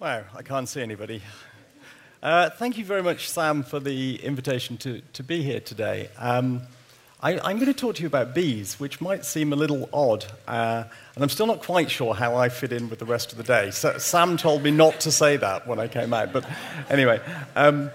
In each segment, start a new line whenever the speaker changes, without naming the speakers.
Wow, I can't see anybody. Uh, thank you very much, Sam, for the invitation to, to be here today. Um, I, am going to talk to you about bees, which might seem a little odd, uh, and I'm still not quite sure how I fit in with the rest of the day. So, Sam told me not to say that when I came out, but anyway. Um,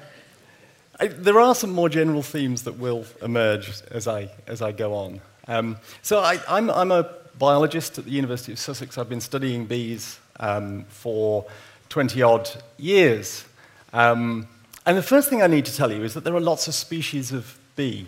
I, there are some more general themes that will emerge as I, as I go on. Um, so I, I'm, I'm a biologist at the University of Sussex. I've been studying bees um, for 20 odd years. Um, and the first thing I need to tell you is that there are lots of species of bee.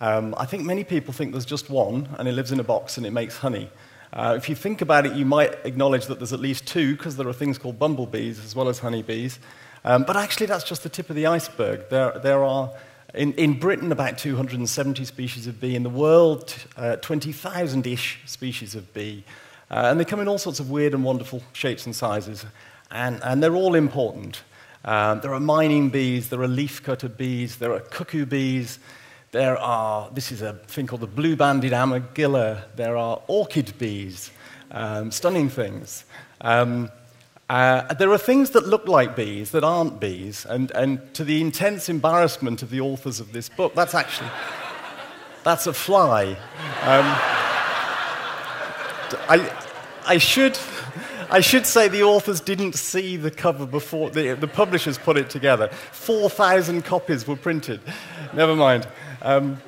Um, I think many people think there's just one, and it lives in a box and it makes honey. Uh, if you think about it, you might acknowledge that there's at least two, because there are things called bumblebees as well as honeybees. Um, but actually, that's just the tip of the iceberg. There, there are, in, in Britain, about 270 species of bee. In the world, uh, 20,000 ish species of bee. Uh, and they come in all sorts of weird and wonderful shapes and sizes. And, and they're all important. Um, there are mining bees, there are leafcutter bees, there are cuckoo bees, there are, this is a thing called the blue banded armadillo. There are orchid bees, um, stunning things. Um, uh, there are things that look like bees that aren't bees, and, and to the intense embarrassment of the authors of this book, that's actually, that's a fly. Um, I, I should, I should say the authors didn't see the cover before the, the publishers put it together. 4,000 copies were printed. Never mind. Um,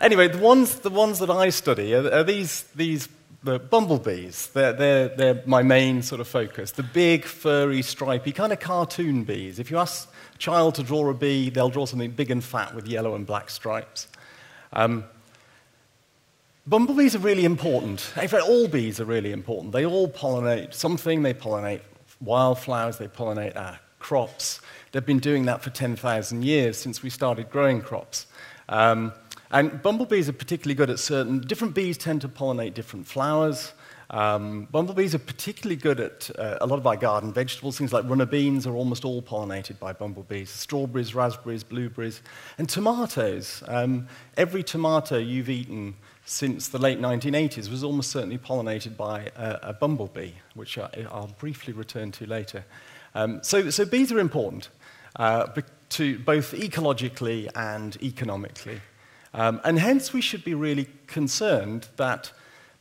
anyway, the ones, the ones that I study are, are these, these the bumblebees. They're, they're, they're my main sort of focus. The big, furry, stripy, kind of cartoon bees. If you ask a child to draw a bee, they'll draw something big and fat with yellow and black stripes. Um, bumblebees are really important. In fact, all bees are really important. They all pollinate something. They pollinate wildflowers. They pollinate our crops. They've been doing that for 10,000 years since we started growing crops. Um, and bumblebees are particularly good at certain, different bees tend to pollinate different flowers. Um, bumblebees are particularly good at uh, a lot of our garden vegetables. Things like runner beans are almost all pollinated by bumblebees. Strawberries, raspberries, blueberries, and tomatoes. Um, every tomato you've eaten since the late 1980s was almost certainly pollinated by a, a bumblebee, which I, will briefly return to later. Um, so, so bees are important. Uh, to both ecologically and economically. Um, and hence, we should be really concerned that,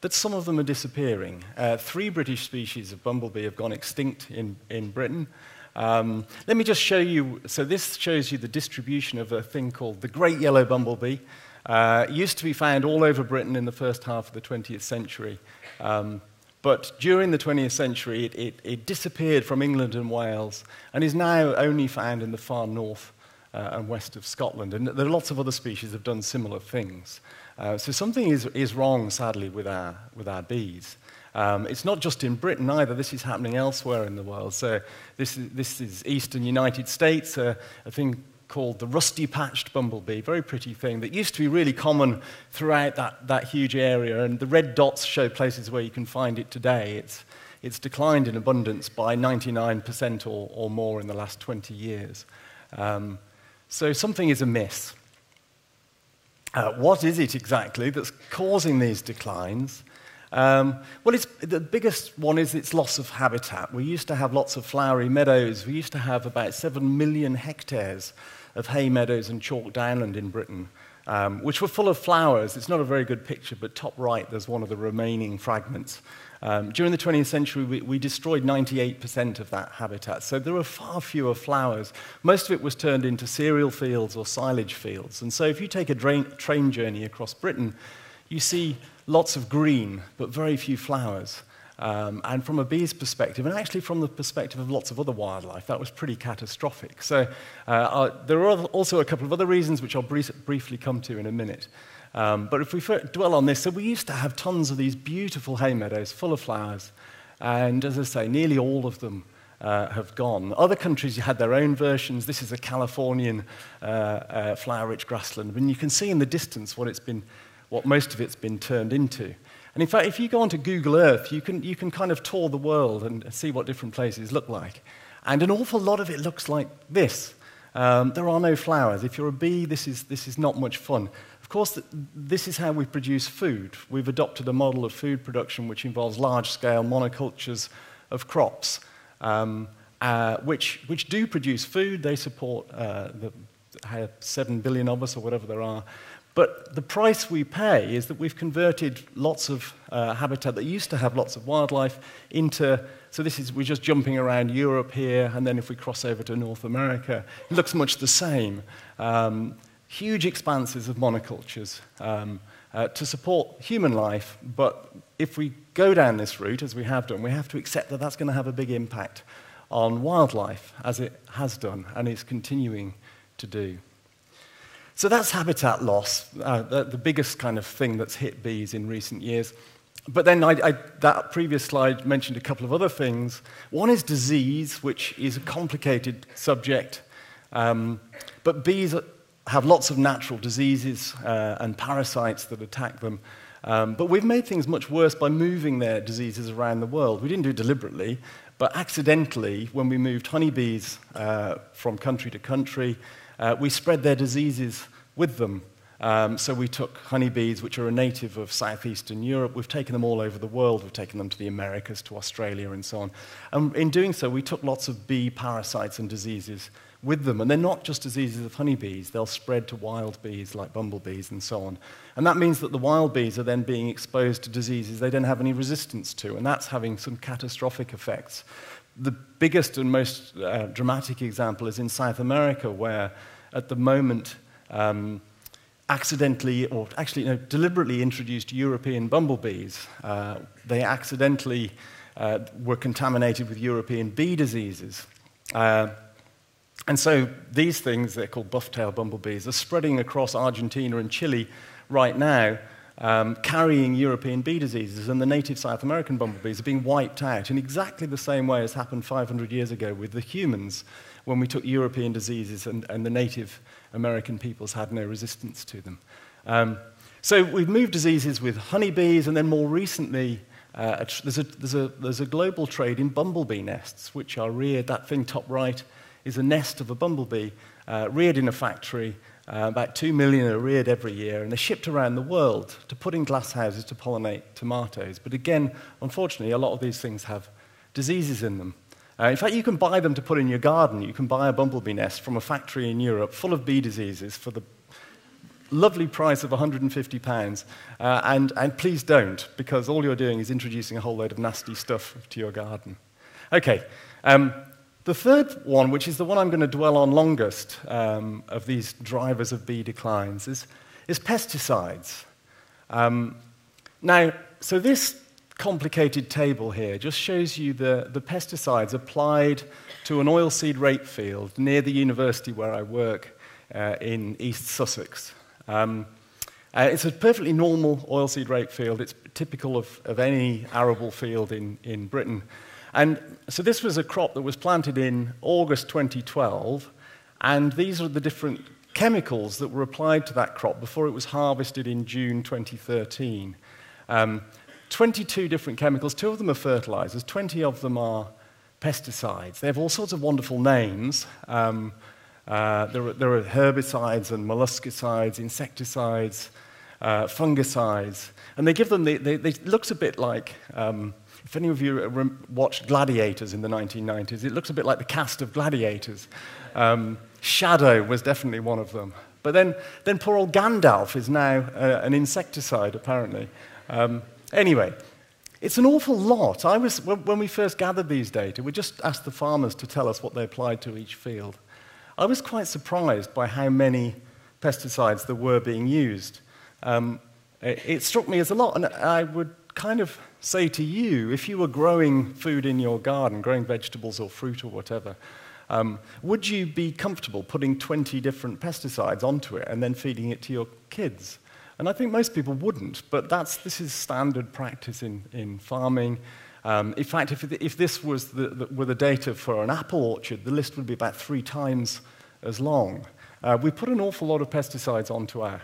that some of them are disappearing. Uh, three British species of bumblebee have gone extinct in, in Britain. Um, let me just show you. So, this shows you the distribution of a thing called the great yellow bumblebee. Uh, used to be found all over Britain in the first half of the 20th century. Um, but during the 20th century, it, it, it, disappeared from England and Wales and is now only found in the far north uh, and west of Scotland. And there are lots of other species that have done similar things. Uh, so something is, is wrong, sadly, with our, with our bees. Um, it's not just in Britain either, this is happening elsewhere in the world. So, this is, this is eastern United States, uh, a thing called the rusty patched bumblebee, very pretty thing that used to be really common throughout that, that huge area. And the red dots show places where you can find it today. It's, it's declined in abundance by 99% or, or more in the last 20 years. Um, so something is amiss. Uh, what is it exactly that's causing these declines? Um, well, the biggest one is its loss of habitat. We used to have lots of flowery meadows. We used to have about 7 million hectares of hay meadows and chalk downland in Britain, um, which were full of flowers. It's not a very good picture, but top right, there's one of the remaining fragments. Um, during the 20th century, we, we, destroyed 98% of that habitat, so there were far fewer flowers. Most of it was turned into cereal fields or silage fields. And so if you take a drain, train journey across Britain, you see lots of green, but very few flowers. Um, and from a bee's perspective, and actually from the perspective of lots of other wildlife, that was pretty catastrophic. So uh, uh, there are also a couple of other reasons which I'll brief, briefly come to in a minute. Um, but if we dwell on this, so we used to have tons of these beautiful hay meadows full of flowers, and as I say, nearly all of them uh, have gone. Other countries had their own versions. This is a Californian uh, uh, flower-rich grassland, and you can see in the distance what it's been, what most of it's been turned into. And in fact, if you go onto Google Earth, you can, you can kind of tour the world and see what different places look like. And an awful lot of it looks like this. Um, there are no flowers. If you're a bee, this is, this is not much fun. Of course, this is how we produce food. We've adopted a model of food production which involves large scale monocultures of crops. Um, uh, which, which do produce food. They support uh, the 7 billion of us or whatever there are. But the price we pay is that we've converted lots of uh, habitat that used to have lots of wildlife into, so this is, we're just jumping around Europe here, and then if we cross over to North America, it looks much the same. Um, huge expanses of monocultures um, uh, to support human life, but if we go down this route, as we have done, we have to accept that that's going to have a big impact on wildlife, as it has done and is continuing to do. So that's habitat loss, uh, the, the, biggest kind of thing that's hit bees in recent years. But then I, I, that previous slide mentioned a couple of other things. One is disease, which is a complicated subject. Um, but bees have lots of natural diseases uh, and parasites that attack them. Um, but we've made things much worse by moving their diseases around the world. We didn't do it deliberately, but accidentally, when we moved honeybees uh, from country to country, uh, we spread their diseases with them. Um, so we took honeybees, which are a native of southeastern Europe. We've taken them all over the world. We've taken them to the Americas, to Australia, and so on. And in doing so, we took lots of bee parasites and diseases with them. And they're not just diseases of honeybees, they'll spread to wild bees like bumblebees and so on. And that means that the wild bees are then being exposed to diseases they don't have any resistance to, and that's having some catastrophic effects. The biggest and most uh, dramatic example is in South America, where at the moment, um, accidentally, or actually no, deliberately introduced European bumblebees. Uh, they accidentally uh, were contaminated with European bee diseases. Uh, and so these things, they're called buff-tailed bumblebees, are spreading across Argentina and Chile right now, um, carrying European bee diseases, and the native South American bumblebees are being wiped out in exactly the same way as happened 500 years ago with the humans when we took European diseases and, and the native American peoples had no resistance to them. Um, so we've moved diseases with honeybees, and then more recently, uh, there's, a, there's, a, there's a global trade in bumblebee nests, which are reared, that thing top right is a nest of a bumblebee uh, reared in a factory. Uh, about two million are reared every year, and they're shipped around the world to put in glass houses to pollinate tomatoes. But again, unfortunately, a lot of these things have diseases in them. Uh, in fact, you can buy them to put in your garden. You can buy a bumblebee nest from a factory in Europe full of bee diseases for the lovely price of £150. Uh, and, and please don't, because all you're doing is introducing a whole load of nasty stuff to your garden. Okay, um, the third one, which is the one I'm going to dwell on longest um, of these drivers of bee declines, is, is pesticides. Um, now, so this complicated table here just shows you the, the pesticides applied to an oilseed rape field near the university where I work uh, in East Sussex. Um, uh, it's a perfectly normal oilseed rape field. It's typical of, of any arable field in, in Britain. And so this was a crop that was planted in August 2012, and these are the different chemicals that were applied to that crop before it was harvested in June 2013. Um, 22 different chemicals, two of them are fertilizers, 20 of them are pesticides. They have all sorts of wonderful names. Um, uh, there, are, there, are, herbicides and molluscicides, insecticides, uh, fungicides, and they give them, the, they, they, it looks a bit like um, if any of you watched Gladiators in the 1990s, it looks a bit like the cast of Gladiators. Um, Shadow was definitely one of them. But then, then poor old Gandalf is now uh, an insecticide, apparently. Um, anyway, it's an awful lot. I was, when we first gathered these data, we just asked the farmers to tell us what they applied to each field. I was quite surprised by how many pesticides there were being used. Um, it, it struck me as a lot, and I would kind of say to you, if you were growing food in your garden, growing vegetables or fruit or whatever, um, would you be comfortable putting 20 different pesticides onto it and then feeding it to your kids? And I think most people wouldn't, but that's, this is standard practice in, in farming. Um, in fact, if, if this was the, the, were the data for an apple orchard, the list would be about three times as long. Uh, we put an awful lot of pesticides onto our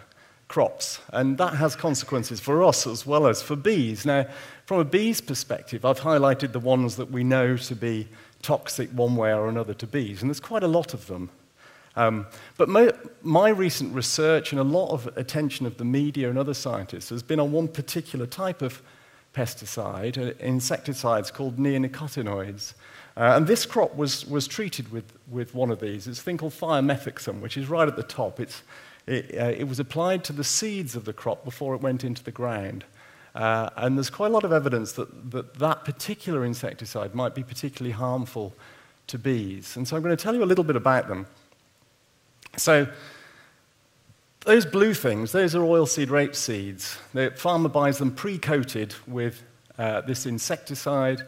crops, and that has consequences for us as well as for bees. Now, from a bee's perspective, I've highlighted the ones that we know to be toxic one way or another to bees, and there's quite a lot of them. Um, but my, my, recent research and a lot of attention of the media and other scientists has been on one particular type of pesticide, uh, insecticides called neonicotinoids. Uh, and this crop was, was treated with, with one of these. It's a thing called thiamethoxam, which is right at the top. It's, it, uh, it was applied to the seeds of the crop before it went into the ground. Uh, and there's quite a lot of evidence that, that that particular insecticide might be particularly harmful to bees. And so I'm going to tell you a little bit about them. So, those blue things, those are oilseed rape seeds. The farmer buys them pre coated with uh, this insecticide.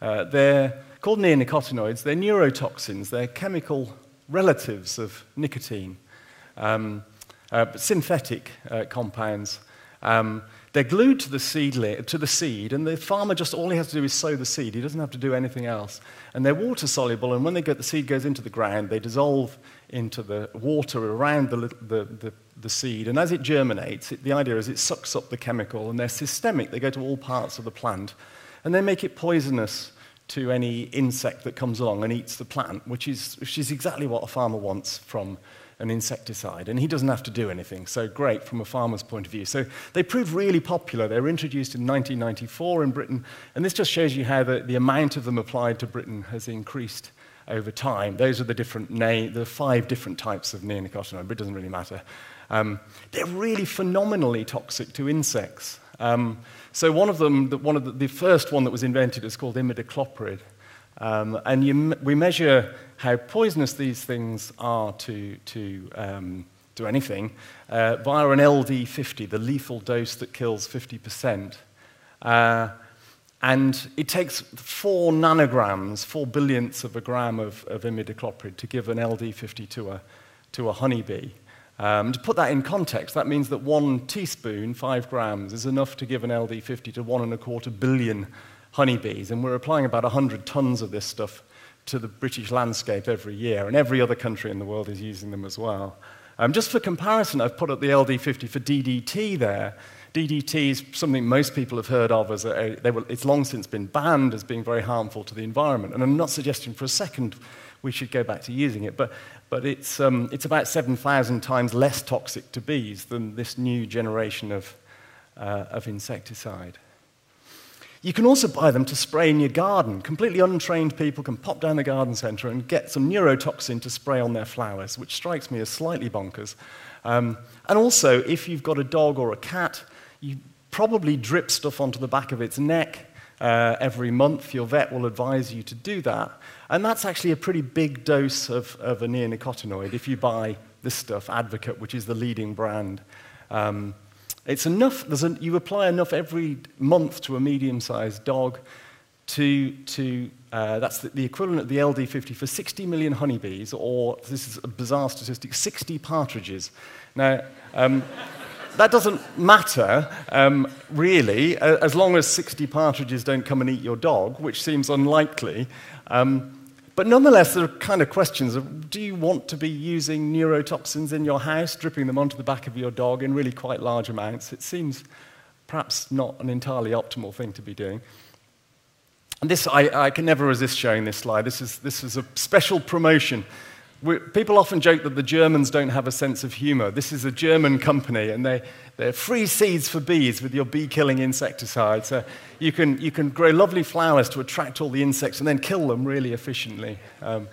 Uh, they're called neonicotinoids. They're neurotoxins, they're chemical relatives of nicotine, um, uh, synthetic uh, compounds. Um, they're glued to the, seed, to the seed, and the farmer just all he has to do is sow the seed. He doesn't have to do anything else. And they're water soluble, and when they the seed goes into the ground, they dissolve into the water around the, the, the, the seed. And as it germinates, it, the idea is it sucks up the chemical, and they're systemic. They go to all parts of the plant, and they make it poisonous to any insect that comes along and eats the plant, which is, which is exactly what a farmer wants from an insecticide, and he doesn't have to do anything. So great from a farmer's point of view. So they proved really popular. They were introduced in 1994 in Britain, and this just shows you how the, the amount of them applied to Britain has increased over time. Those are the different name, the five different types of neonicotinoid, but it doesn't really matter. Um, they're really phenomenally toxic to insects. Um, so one of them, the, one of the, the, first one that was invented is called imidacloprid. Um, and you, we measure how poisonous these things are to, to, um, to anything uh, via an LD50, the lethal dose that kills 50%. Uh, and it takes four nanograms, four billionths of a gram of, of imidacloprid to give an LD50 to a, to a honeybee. Um, to put that in context, that means that one teaspoon, five grams, is enough to give an LD50 to one and a quarter billion honeybees. And we're applying about 100 tons of this stuff to the British landscape every year, and every other country in the world is using them as well. Um, just for comparison, I've put up the LD50 for DDT there. DDT is something most people have heard of as a, were, it's long since been banned as being very harmful to the environment. And I'm not suggesting for a second we should go back to using it, but, but it's, um, it's about 7,000 times less toxic to bees than this new generation of, uh, of insecticide. You can also buy them to spray in your garden. Completely untrained people can pop down the garden centre and get some neurotoxin to spray on their flowers, which strikes me as slightly bonkers. Um, and also, if you've got a dog or a cat, you probably drip stuff onto the back of its neck uh, every month. Your vet will advise you to do that. And that's actually a pretty big dose of, of a neonicotinoid if you buy this stuff, Advocate, which is the leading brand. Um, it's enough, a, you apply enough every month to a medium sized dog to, to uh, that's the, the, equivalent of the LD50 for 60 million honeybees, or this is a bizarre statistic, 60 partridges. Now, um, that doesn't matter, um, really, as long as 60 partridges don't come and eat your dog, which seems unlikely. Um, but nonetheless, there are kind of questions of do you want to be using neurotoxins in your house, dripping them onto the back of your dog in really quite large amounts? It seems perhaps not an entirely optimal thing to be doing. And this, I, I can never resist showing this slide. This is, this is a special promotion we, people often joke that the Germans don't have a sense of humor. This is a German company, and they, they're free seeds for bees with your bee killing insecticide. So you can, you can grow lovely flowers to attract all the insects and then kill them really efficiently, um,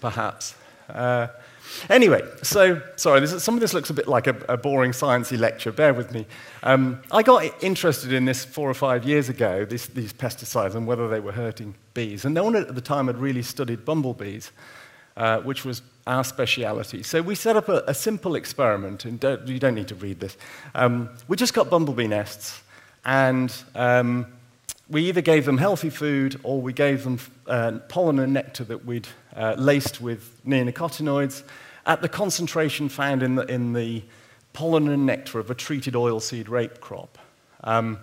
perhaps. Uh, anyway, so sorry, this, some of this looks a bit like a, a boring sciencey lecture. Bear with me. Um, I got interested in this four or five years ago, this, these pesticides, and whether they were hurting bees. And no one at the time had really studied bumblebees. Uh, which was our speciality. So we set up a, a simple experiment, and don't, you don't need to read this. Um, we just got bumblebee nests, and um, we either gave them healthy food or we gave them uh, pollen and nectar that we'd uh, laced with neonicotinoids at the concentration found in the, in the pollen and nectar of a treated oilseed rape crop. Um,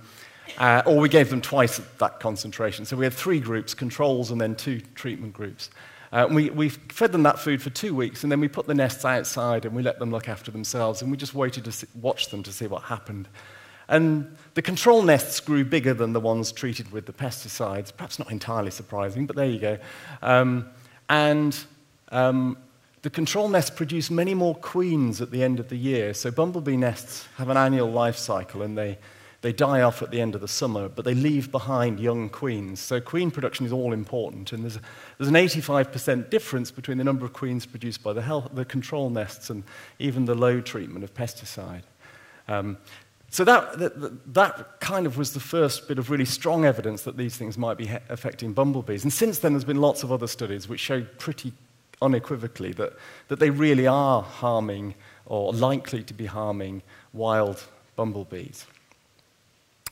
uh, or we gave them twice that concentration. So we had three groups, controls and then two treatment groups. Uh, we, we fed them that food for two weeks, and then we put the nests outside and we let them look after themselves, and we just waited to see, watch them to see what happened. And the control nests grew bigger than the ones treated with the pesticides, perhaps not entirely surprising, but there you go. Um, and um, the control nests produce many more queens at the end of the year. So bumblebee nests have an annual life cycle, and they, they die off at the end of the summer, but they leave behind young queens. So queen production is all important, and there's, there's an 85% difference between the number of queens produced by the, health, the control nests and even the low treatment of pesticide. Um, so that, that, that, kind of was the first bit of really strong evidence that these things might be affecting bumblebees. And since then, there's been lots of other studies which show pretty unequivocally that, that they really are harming or likely to be harming wild bumblebees.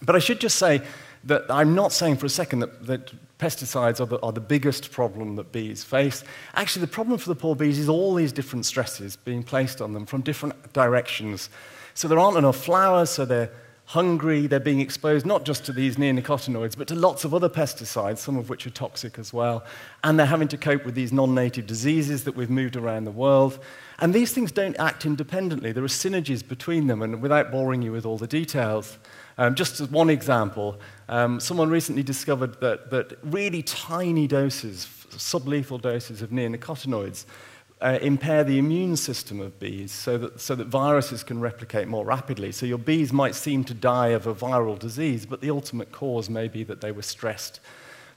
But I should just say that I'm not saying for a second that, that pesticides are the, are the biggest problem that bees face. Actually, the problem for the poor bees is all these different stresses being placed on them from different directions. So there aren't enough flowers, so they're hungry, they're being exposed not just to these neonicotinoids, but to lots of other pesticides, some of which are toxic as well. And they're having to cope with these non native diseases that we've moved around the world. And these things don't act independently, there are synergies between them, and without boring you with all the details. Um, just as one example, um, someone recently discovered that, that really tiny doses, sublethal doses of neonicotinoids, uh, impair the immune system of bees so that, so that viruses can replicate more rapidly. So your bees might seem to die of a viral disease, but the ultimate cause may be that they were stressed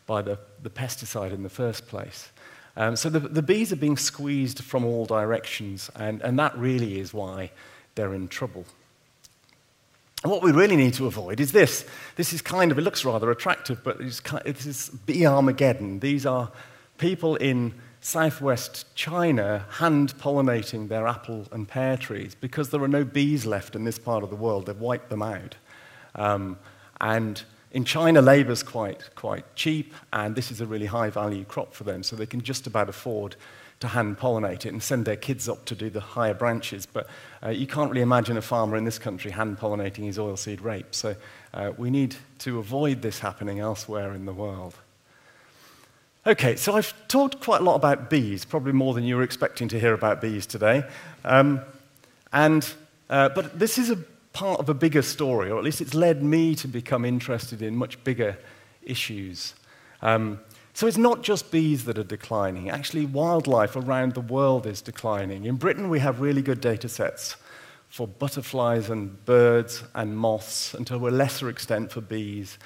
by the, the pesticide in the first place. Um, so the, the bees are being squeezed from all directions, and, and that really is why they're in trouble. And what we really need to avoid is this. This is kind of, it looks rather attractive, but it's kind of, it is bee Armageddon. These are people in southwest China hand pollinating their apple and pear trees because there are no bees left in this part of the world. They've wiped them out. Um, and in China, labor's quite, quite cheap, and this is a really high value crop for them, so they can just about afford to hand pollinate it and send their kids up to do the higher branches. But uh, you can't really imagine a farmer in this country hand pollinating his oilseed rape. So uh, we need to avoid this happening elsewhere in the world. Okay, so I've talked quite a lot about bees, probably more than you were expecting to hear about bees today. Um, and, uh, but this is a part of a bigger story, or at least it's led me to become interested in much bigger issues. Um, so it's not just bees that are declining. Actually, wildlife around the world is declining. In Britain, we have really good data sets for butterflies and birds and moths, and to a lesser extent for bees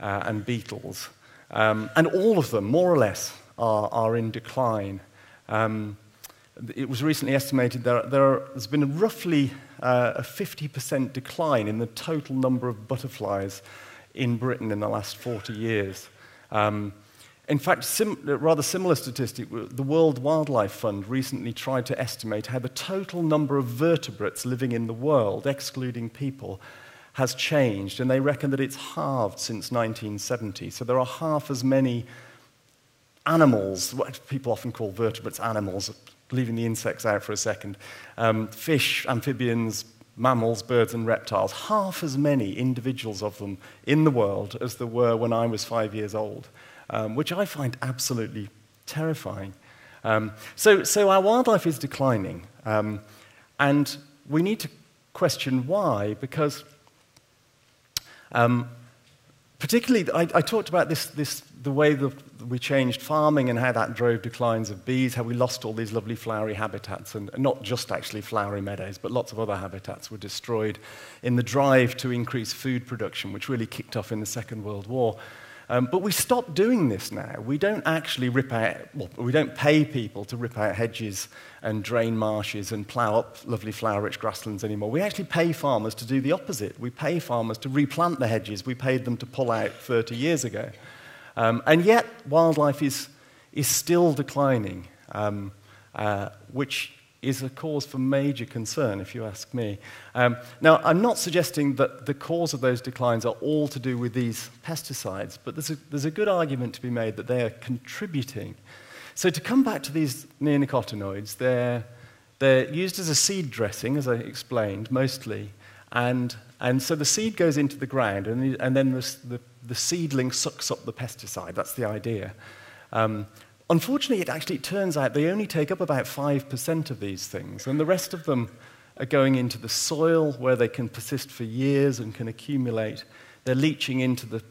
uh, and beetles. Um, and all of them, more or less, are, are in decline. Um, it was recently estimated that there has been roughly uh, a 50% decline in the total number of butterflies in Britain in the last 40 years. Um, in fact, sim rather similar statistic, the World Wildlife Fund recently tried to estimate how the total number of vertebrates living in the world, excluding people, has changed, and they reckon that it's halved since 1970. So there are half as many animals, what people often call vertebrates animals, leaving the insects out for a second, um, fish, amphibians, mammals, birds, and reptiles, half as many individuals of them in the world as there were when I was five years old um, which I find absolutely terrifying. Um, so, so our wildlife is declining, um, and we need to question why, because um, particularly, I, I, talked about this, this, the way that we changed farming and how that drove declines of bees, how we lost all these lovely flowery habitats, and not just actually flowery meadows, but lots of other habitats were destroyed in the drive to increase food production, which really kicked off in the Second World War. Um, but we stopped doing this now. We don't actually rip out, well, we don't pay people to rip out hedges and drain marshes and plough up lovely flower-rich grasslands anymore. We actually pay farmers to do the opposite. We pay farmers to replant the hedges we paid them to pull out 30 years ago. Um, and yet, wildlife is, is still declining, um, uh, which is a cause for major concern, if you ask me. Um, now, I'm not suggesting that the cause of those declines are all to do with these pesticides, but there's a, there's a good argument to be made that they are contributing. So, to come back to these neonicotinoids, they're, they're used as a seed dressing, as I explained, mostly. And, and so the seed goes into the ground, and, and then the, the, the seedling sucks up the pesticide. That's the idea. Um, Unfortunately, it actually turns out they only take up about 5% of these things, and the rest of them are going into the soil where they can persist for years and can accumulate. They're leaching into the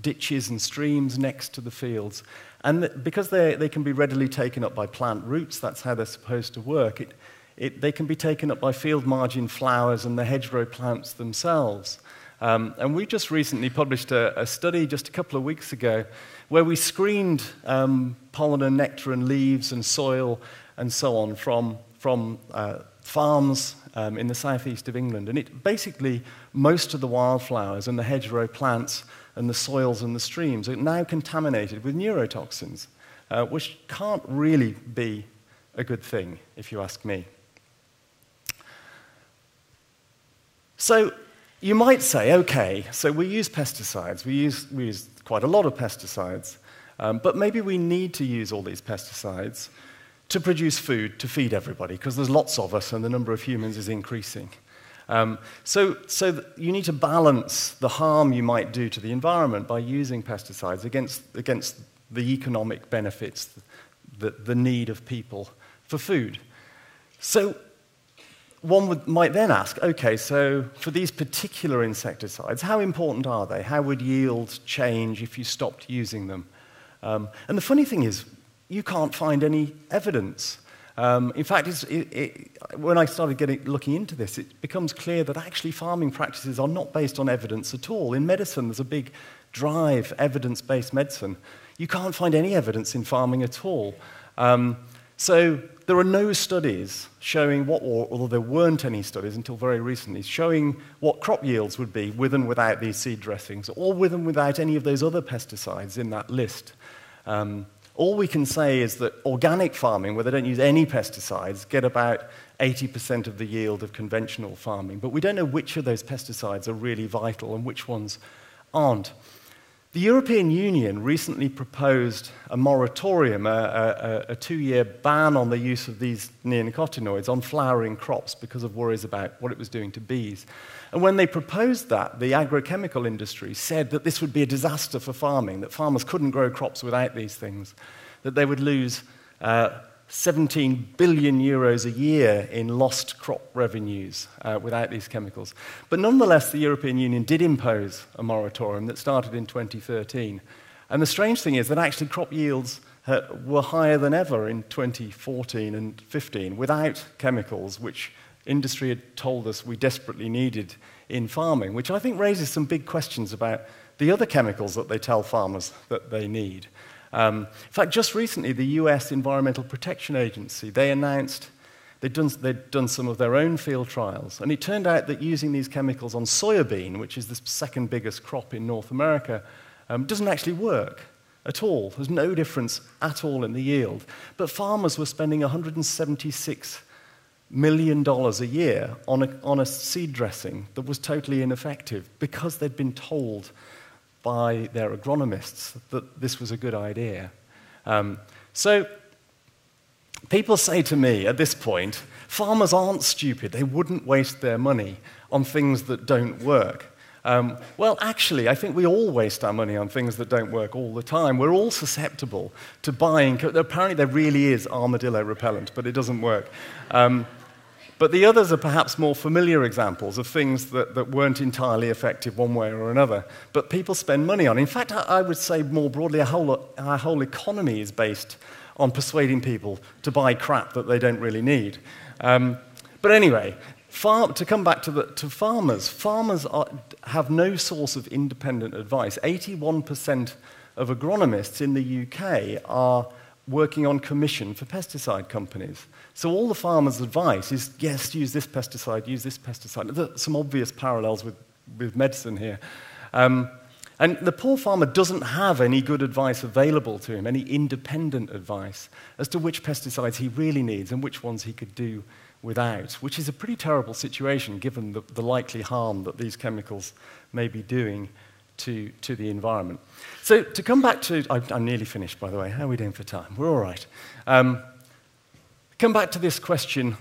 ditches and streams next to the fields. And because they they can be readily taken up by plant roots, that's how they're supposed to work, it, it, they can be taken up by field margin flowers and the hedgerow plants themselves. Um, and we just recently published a, a, study just a couple of weeks ago where we screened um, pollen and nectar and leaves and soil and so on from, from uh, farms um, in the southeast of England. And it basically, most of the wildflowers and the hedgerow plants and the soils and the streams are now contaminated with neurotoxins, uh, which can't really be a good thing, if you ask me. So you might say, okay, so we use pesticides, we use, we use quite a lot of pesticides, um, but maybe we need to use all these pesticides to produce food to feed everybody, because there's lots of us and the number of humans is increasing. Um, so, so you need to balance the harm you might do to the environment by using pesticides against, against the economic benefits, the, the need of people for food. So one would, might then ask, okay, so for these particular insecticides, how important are they? How would yield change if you stopped using them? Um, and the funny thing is, you can't find any evidence. Um, in fact, it, it, when I started getting, looking into this, it becomes clear that actually farming practices are not based on evidence at all. In medicine, there's a big drive, evidence based medicine. You can't find any evidence in farming at all. Um, so there are no studies showing what, or, although there weren't any studies until very recently, showing what crop yields would be with and without these seed dressings, or with and without any of those other pesticides in that list. Um, all we can say is that organic farming, where they don't use any pesticides, get about 80% of the yield of conventional farming. But we don't know which of those pesticides are really vital and which ones aren't. The European Union recently proposed a moratorium, a, a, a two year ban on the use of these neonicotinoids on flowering crops because of worries about what it was doing to bees. And when they proposed that, the agrochemical industry said that this would be a disaster for farming, that farmers couldn't grow crops without these things, that they would lose uh, 17 billion euros a year in lost crop revenues uh, without these chemicals. But nonetheless, the European Union did impose a moratorium that started in 2013. And the strange thing is that actually crop yields uh, were higher than ever in 2014 and 15 without chemicals, which industry had told us we desperately needed in farming, which I think raises some big questions about the other chemicals that they tell farmers that they need. Um, in fact, just recently, the US Environmental Protection Agency, they announced they'd done, they'd done some of their own field trials, and it turned out that using these chemicals on soybean, which is the second biggest crop in North America, um, doesn't actually work at all. There's no difference at all in the yield. But farmers were spending 176 million dollars a year on a, on a seed dressing that was totally ineffective because they'd been told by their agronomists that this was a good idea. Um, so people say to me at this point, farmers aren't stupid. They wouldn't waste their money on things that don't work. Um, well, actually, I think we all waste our money on things that don't work all the time. We're all susceptible to buying. Apparently, there really is armadillo repellent, but it doesn't work. Um, but the others are perhaps more familiar examples of things that, that weren't entirely effective one way or another, but people spend money on. In fact, I, I would say more broadly, our whole, our whole economy is based on persuading people to buy crap that they don't really need. Um, but anyway, to come back to, the, to farmers, farmers are, have no source of independent advice. 81% of agronomists in the UK are working on commission for pesticide companies. So all the farmer's advice is, yes, use this pesticide, use this pesticide. There's some obvious parallels with, with medicine here. Um, and the poor farmer doesn't have any good advice available to him, any independent advice as to which pesticides he really needs and which ones he could do without, which is a pretty terrible situation given the, the likely harm that these chemicals may be doing to, to the environment. So to come back to, I, I'm nearly finished, by the way. How are we doing for time? We're all right. Um, come back to this question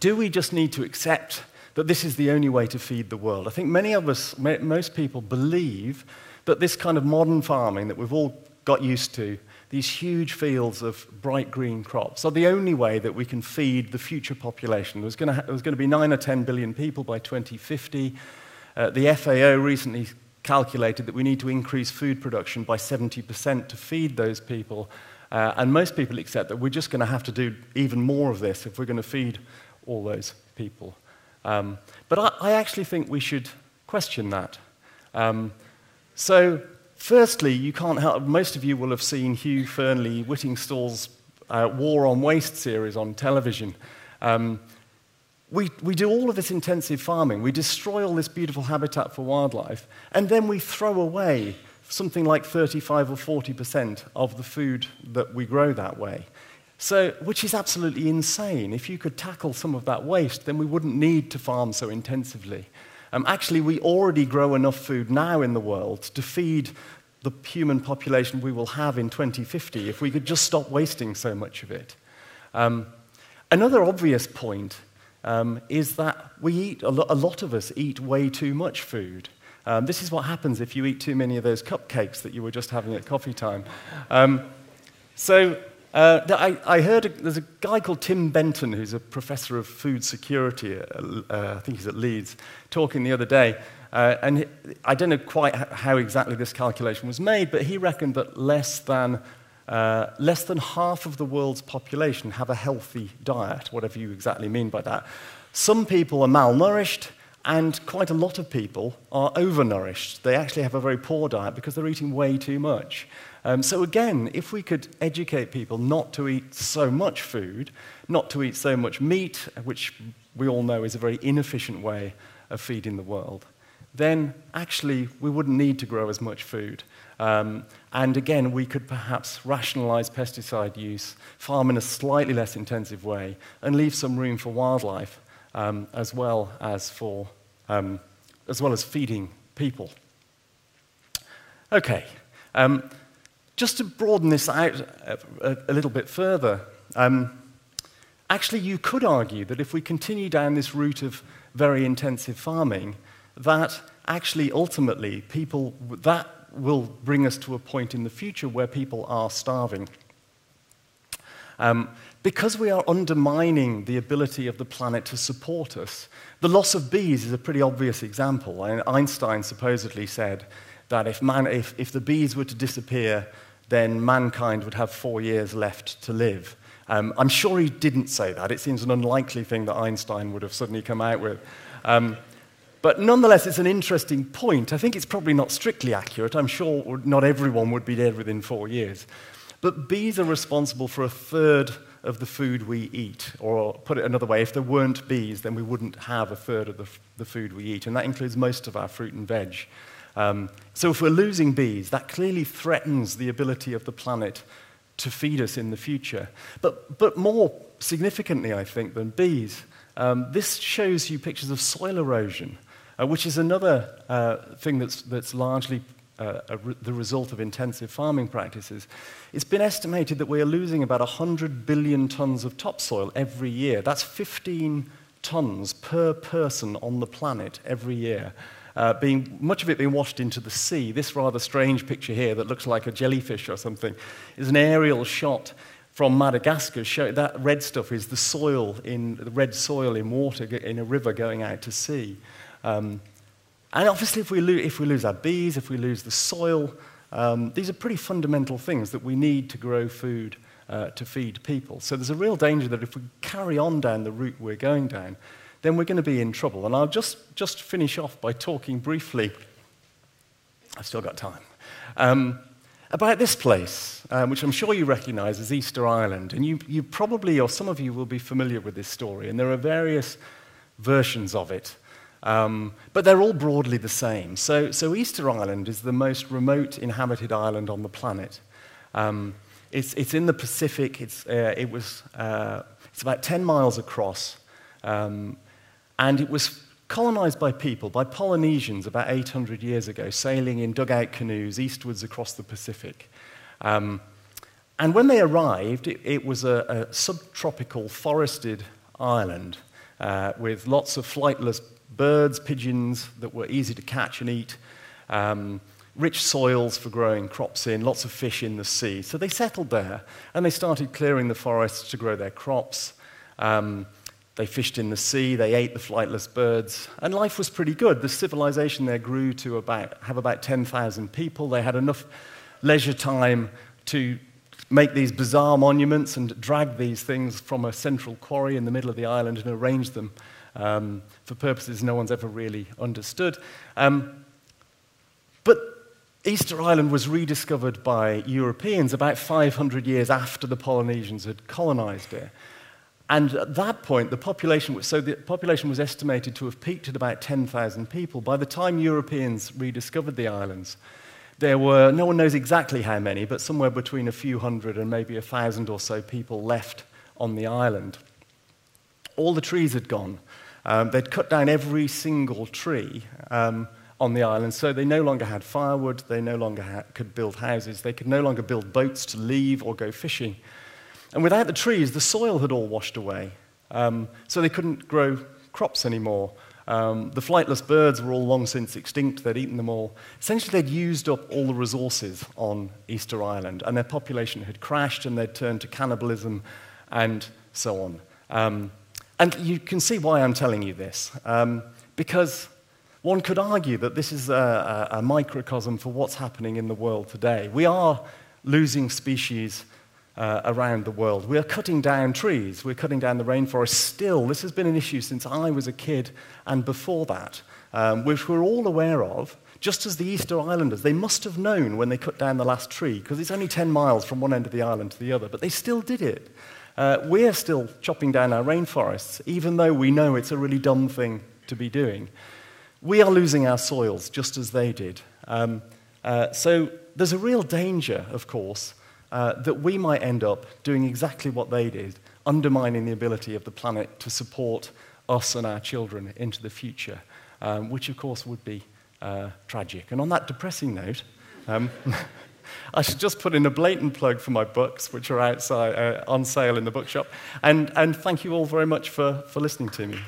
do we just need to accept that this is the only way to feed the world? I think many of us, most people, believe that this kind of modern farming that we've all got used to, these huge fields of bright green crops, are the only way that we can feed the future population. There's going to, there's going to be 9 or 10 billion people by 2050. Uh, the FAO recently calculated that we need to increase food production by 70% to feed those people. Uh, and most people accept that we're just going to have to do even more of this if we're going to feed all those people. Um, but I, I, actually think we should question that. Um, so, firstly, you can't help, most of you will have seen Hugh Fearnley Whittingstall's uh, War on Waste series on television. Um, we, we do all of this intensive farming, we destroy all this beautiful habitat for wildlife, and then we throw away something like 35 or 40% of the food that we grow that way. So, which is absolutely insane. If you could tackle some of that waste, then we wouldn't need to farm so intensively. Um, actually, we already grow enough food now in the world to feed the human population we will have in 2050 if we could just stop wasting so much of it. Um, another obvious point um, is that we eat, a, lo- a, lot of us eat way too much food. Um, this is what happens if you eat too many of those cupcakes that you were just having at coffee time. Um, so, uh, I, I, heard a, there's a guy called Tim Benton, who's a professor of food security, at, uh, I think he's at Leeds, talking the other day. Uh, and he, I don't know quite how exactly this calculation was made, but he reckoned that less than, uh, less than half of the world's population have a healthy diet, whatever you exactly mean by that. Some people are malnourished, and quite a lot of people are overnourished. They actually have a very poor diet because they're eating way too much. Um, so, again, if we could educate people not to eat so much food, not to eat so much meat, which we all know is a very inefficient way of feeding the world, then actually we wouldn't need to grow as much food. Um, and again, we could perhaps rationalize pesticide use, farm in a slightly less intensive way, and leave some room for wildlife um, as, well as for, um, as well as feeding people. Okay. Um, just to broaden this out a, a little bit further, um, actually, you could argue that if we continue down this route of very intensive farming, that actually ultimately people that will bring us to a point in the future where people are starving. Um, because we are undermining the ability of the planet to support us, the loss of bees is a pretty obvious example. And Einstein supposedly said that if, man, if, if the bees were to disappear, then mankind would have four years left to live. Um, I'm sure he didn't say that. It seems an unlikely thing that Einstein would have suddenly come out with. Um, but nonetheless, it's an interesting point. I think it's probably not strictly accurate. I'm sure not everyone would be dead within four years. But bees are responsible for a third of the food we eat. Or put it another way, if there weren't bees, then we wouldn't have a third of the, the food we eat. And that includes most of our fruit and veg. Um, so if we're losing bees, that clearly threatens the ability of the planet to feed us in the future. But, but more significantly, I think, than bees, um, this shows you pictures of soil erosion, uh, which is another uh, thing that's, that's largely uh, re- the result of intensive farming practices. It's been estimated that we are losing about 100 billion tons of topsoil every year. That's 15 tons per person on the planet every year uh, being, much of it being washed into the sea. This rather strange picture here that looks like a jellyfish or something is an aerial shot from Madagascar. Show, that red stuff is the soil in the red soil in water in a river going out to sea. Um, and obviously, if we, lo- if we lose our bees, if we lose the soil, um, these are pretty fundamental things that we need to grow food uh, to feed people. So there's a real danger that if we carry on down the route we're going down, then we're going to be in trouble. And I'll just, just finish off by talking briefly, I've still got time, um, about this place, um, which I'm sure you recognize as Easter Island. And you, you probably, or some of you, will be familiar with this story. And there are various versions of it. Um, but they're all broadly the same. So, so, Easter Island is the most remote inhabited island on the planet. Um, it's, it's, in the Pacific. It's, uh, it was, uh, it's about 10 miles across. Um, and it was colonized by people, by Polynesians about 800 years ago, sailing in dugout canoes eastwards across the Pacific. Um, and when they arrived, it, it was a, a, subtropical forested island uh, with lots of flightless birds, pigeons that were easy to catch and eat, um, rich soils for growing crops in, lots of fish in the sea. So they settled there and they started clearing the forests to grow their crops. Um, they fished in the sea, they ate the flightless birds, and life was pretty good. The civilization there grew to about, have about 10,000 people. They had enough leisure time to make these bizarre monuments and drag these things from a central quarry in the middle of the island and arrange them um, for purposes no one's ever really understood. Um, but Easter Island was rediscovered by Europeans about 500 years after the Polynesians had colonized it. And at that point, the population was, so the population was estimated to have peaked at about 10,000 people. By the time Europeans rediscovered the islands, there were, no one knows exactly how many, but somewhere between a few hundred and maybe a thousand or so people left on the island. All the trees had gone. Um, they'd cut down every single tree um, on the island, so they no longer had firewood, they no longer could build houses, they could no longer build boats to leave or go fishing. And without the trees, the soil had all washed away. Um, so they couldn't grow crops anymore. Um, the flightless birds were all long since extinct, they'd eaten them all. Essentially, they'd used up all the resources on Easter Island, and their population had crashed, and they'd turned to cannibalism and so on. Um, and you can see why I'm telling you this, um, because one could argue that this is a, a, a microcosm for what's happening in the world today. We are losing species uh, around the world. We are cutting down trees, we're cutting down the rainforest still. This has been an issue since I was a kid and before that, um, which we're all aware of. Just as the Easter Islanders, they must have known when they cut down the last tree, because it's only 10 miles from one end of the island to the other, but they still did it. Uh, we're still chopping down our rainforests, even though we know it's a really dumb thing to be doing. We are losing our soils just as they did. Um, uh, so there's a real danger, of course, uh, that we might end up doing exactly what they did, undermining the ability of the planet to support us and our children into the future, um, which of course would be uh, tragic. And on that depressing note, um, I should just put in a blatant plug for my books, which are outside uh, on sale in the bookshop. And, and thank you all very much for, for listening to me.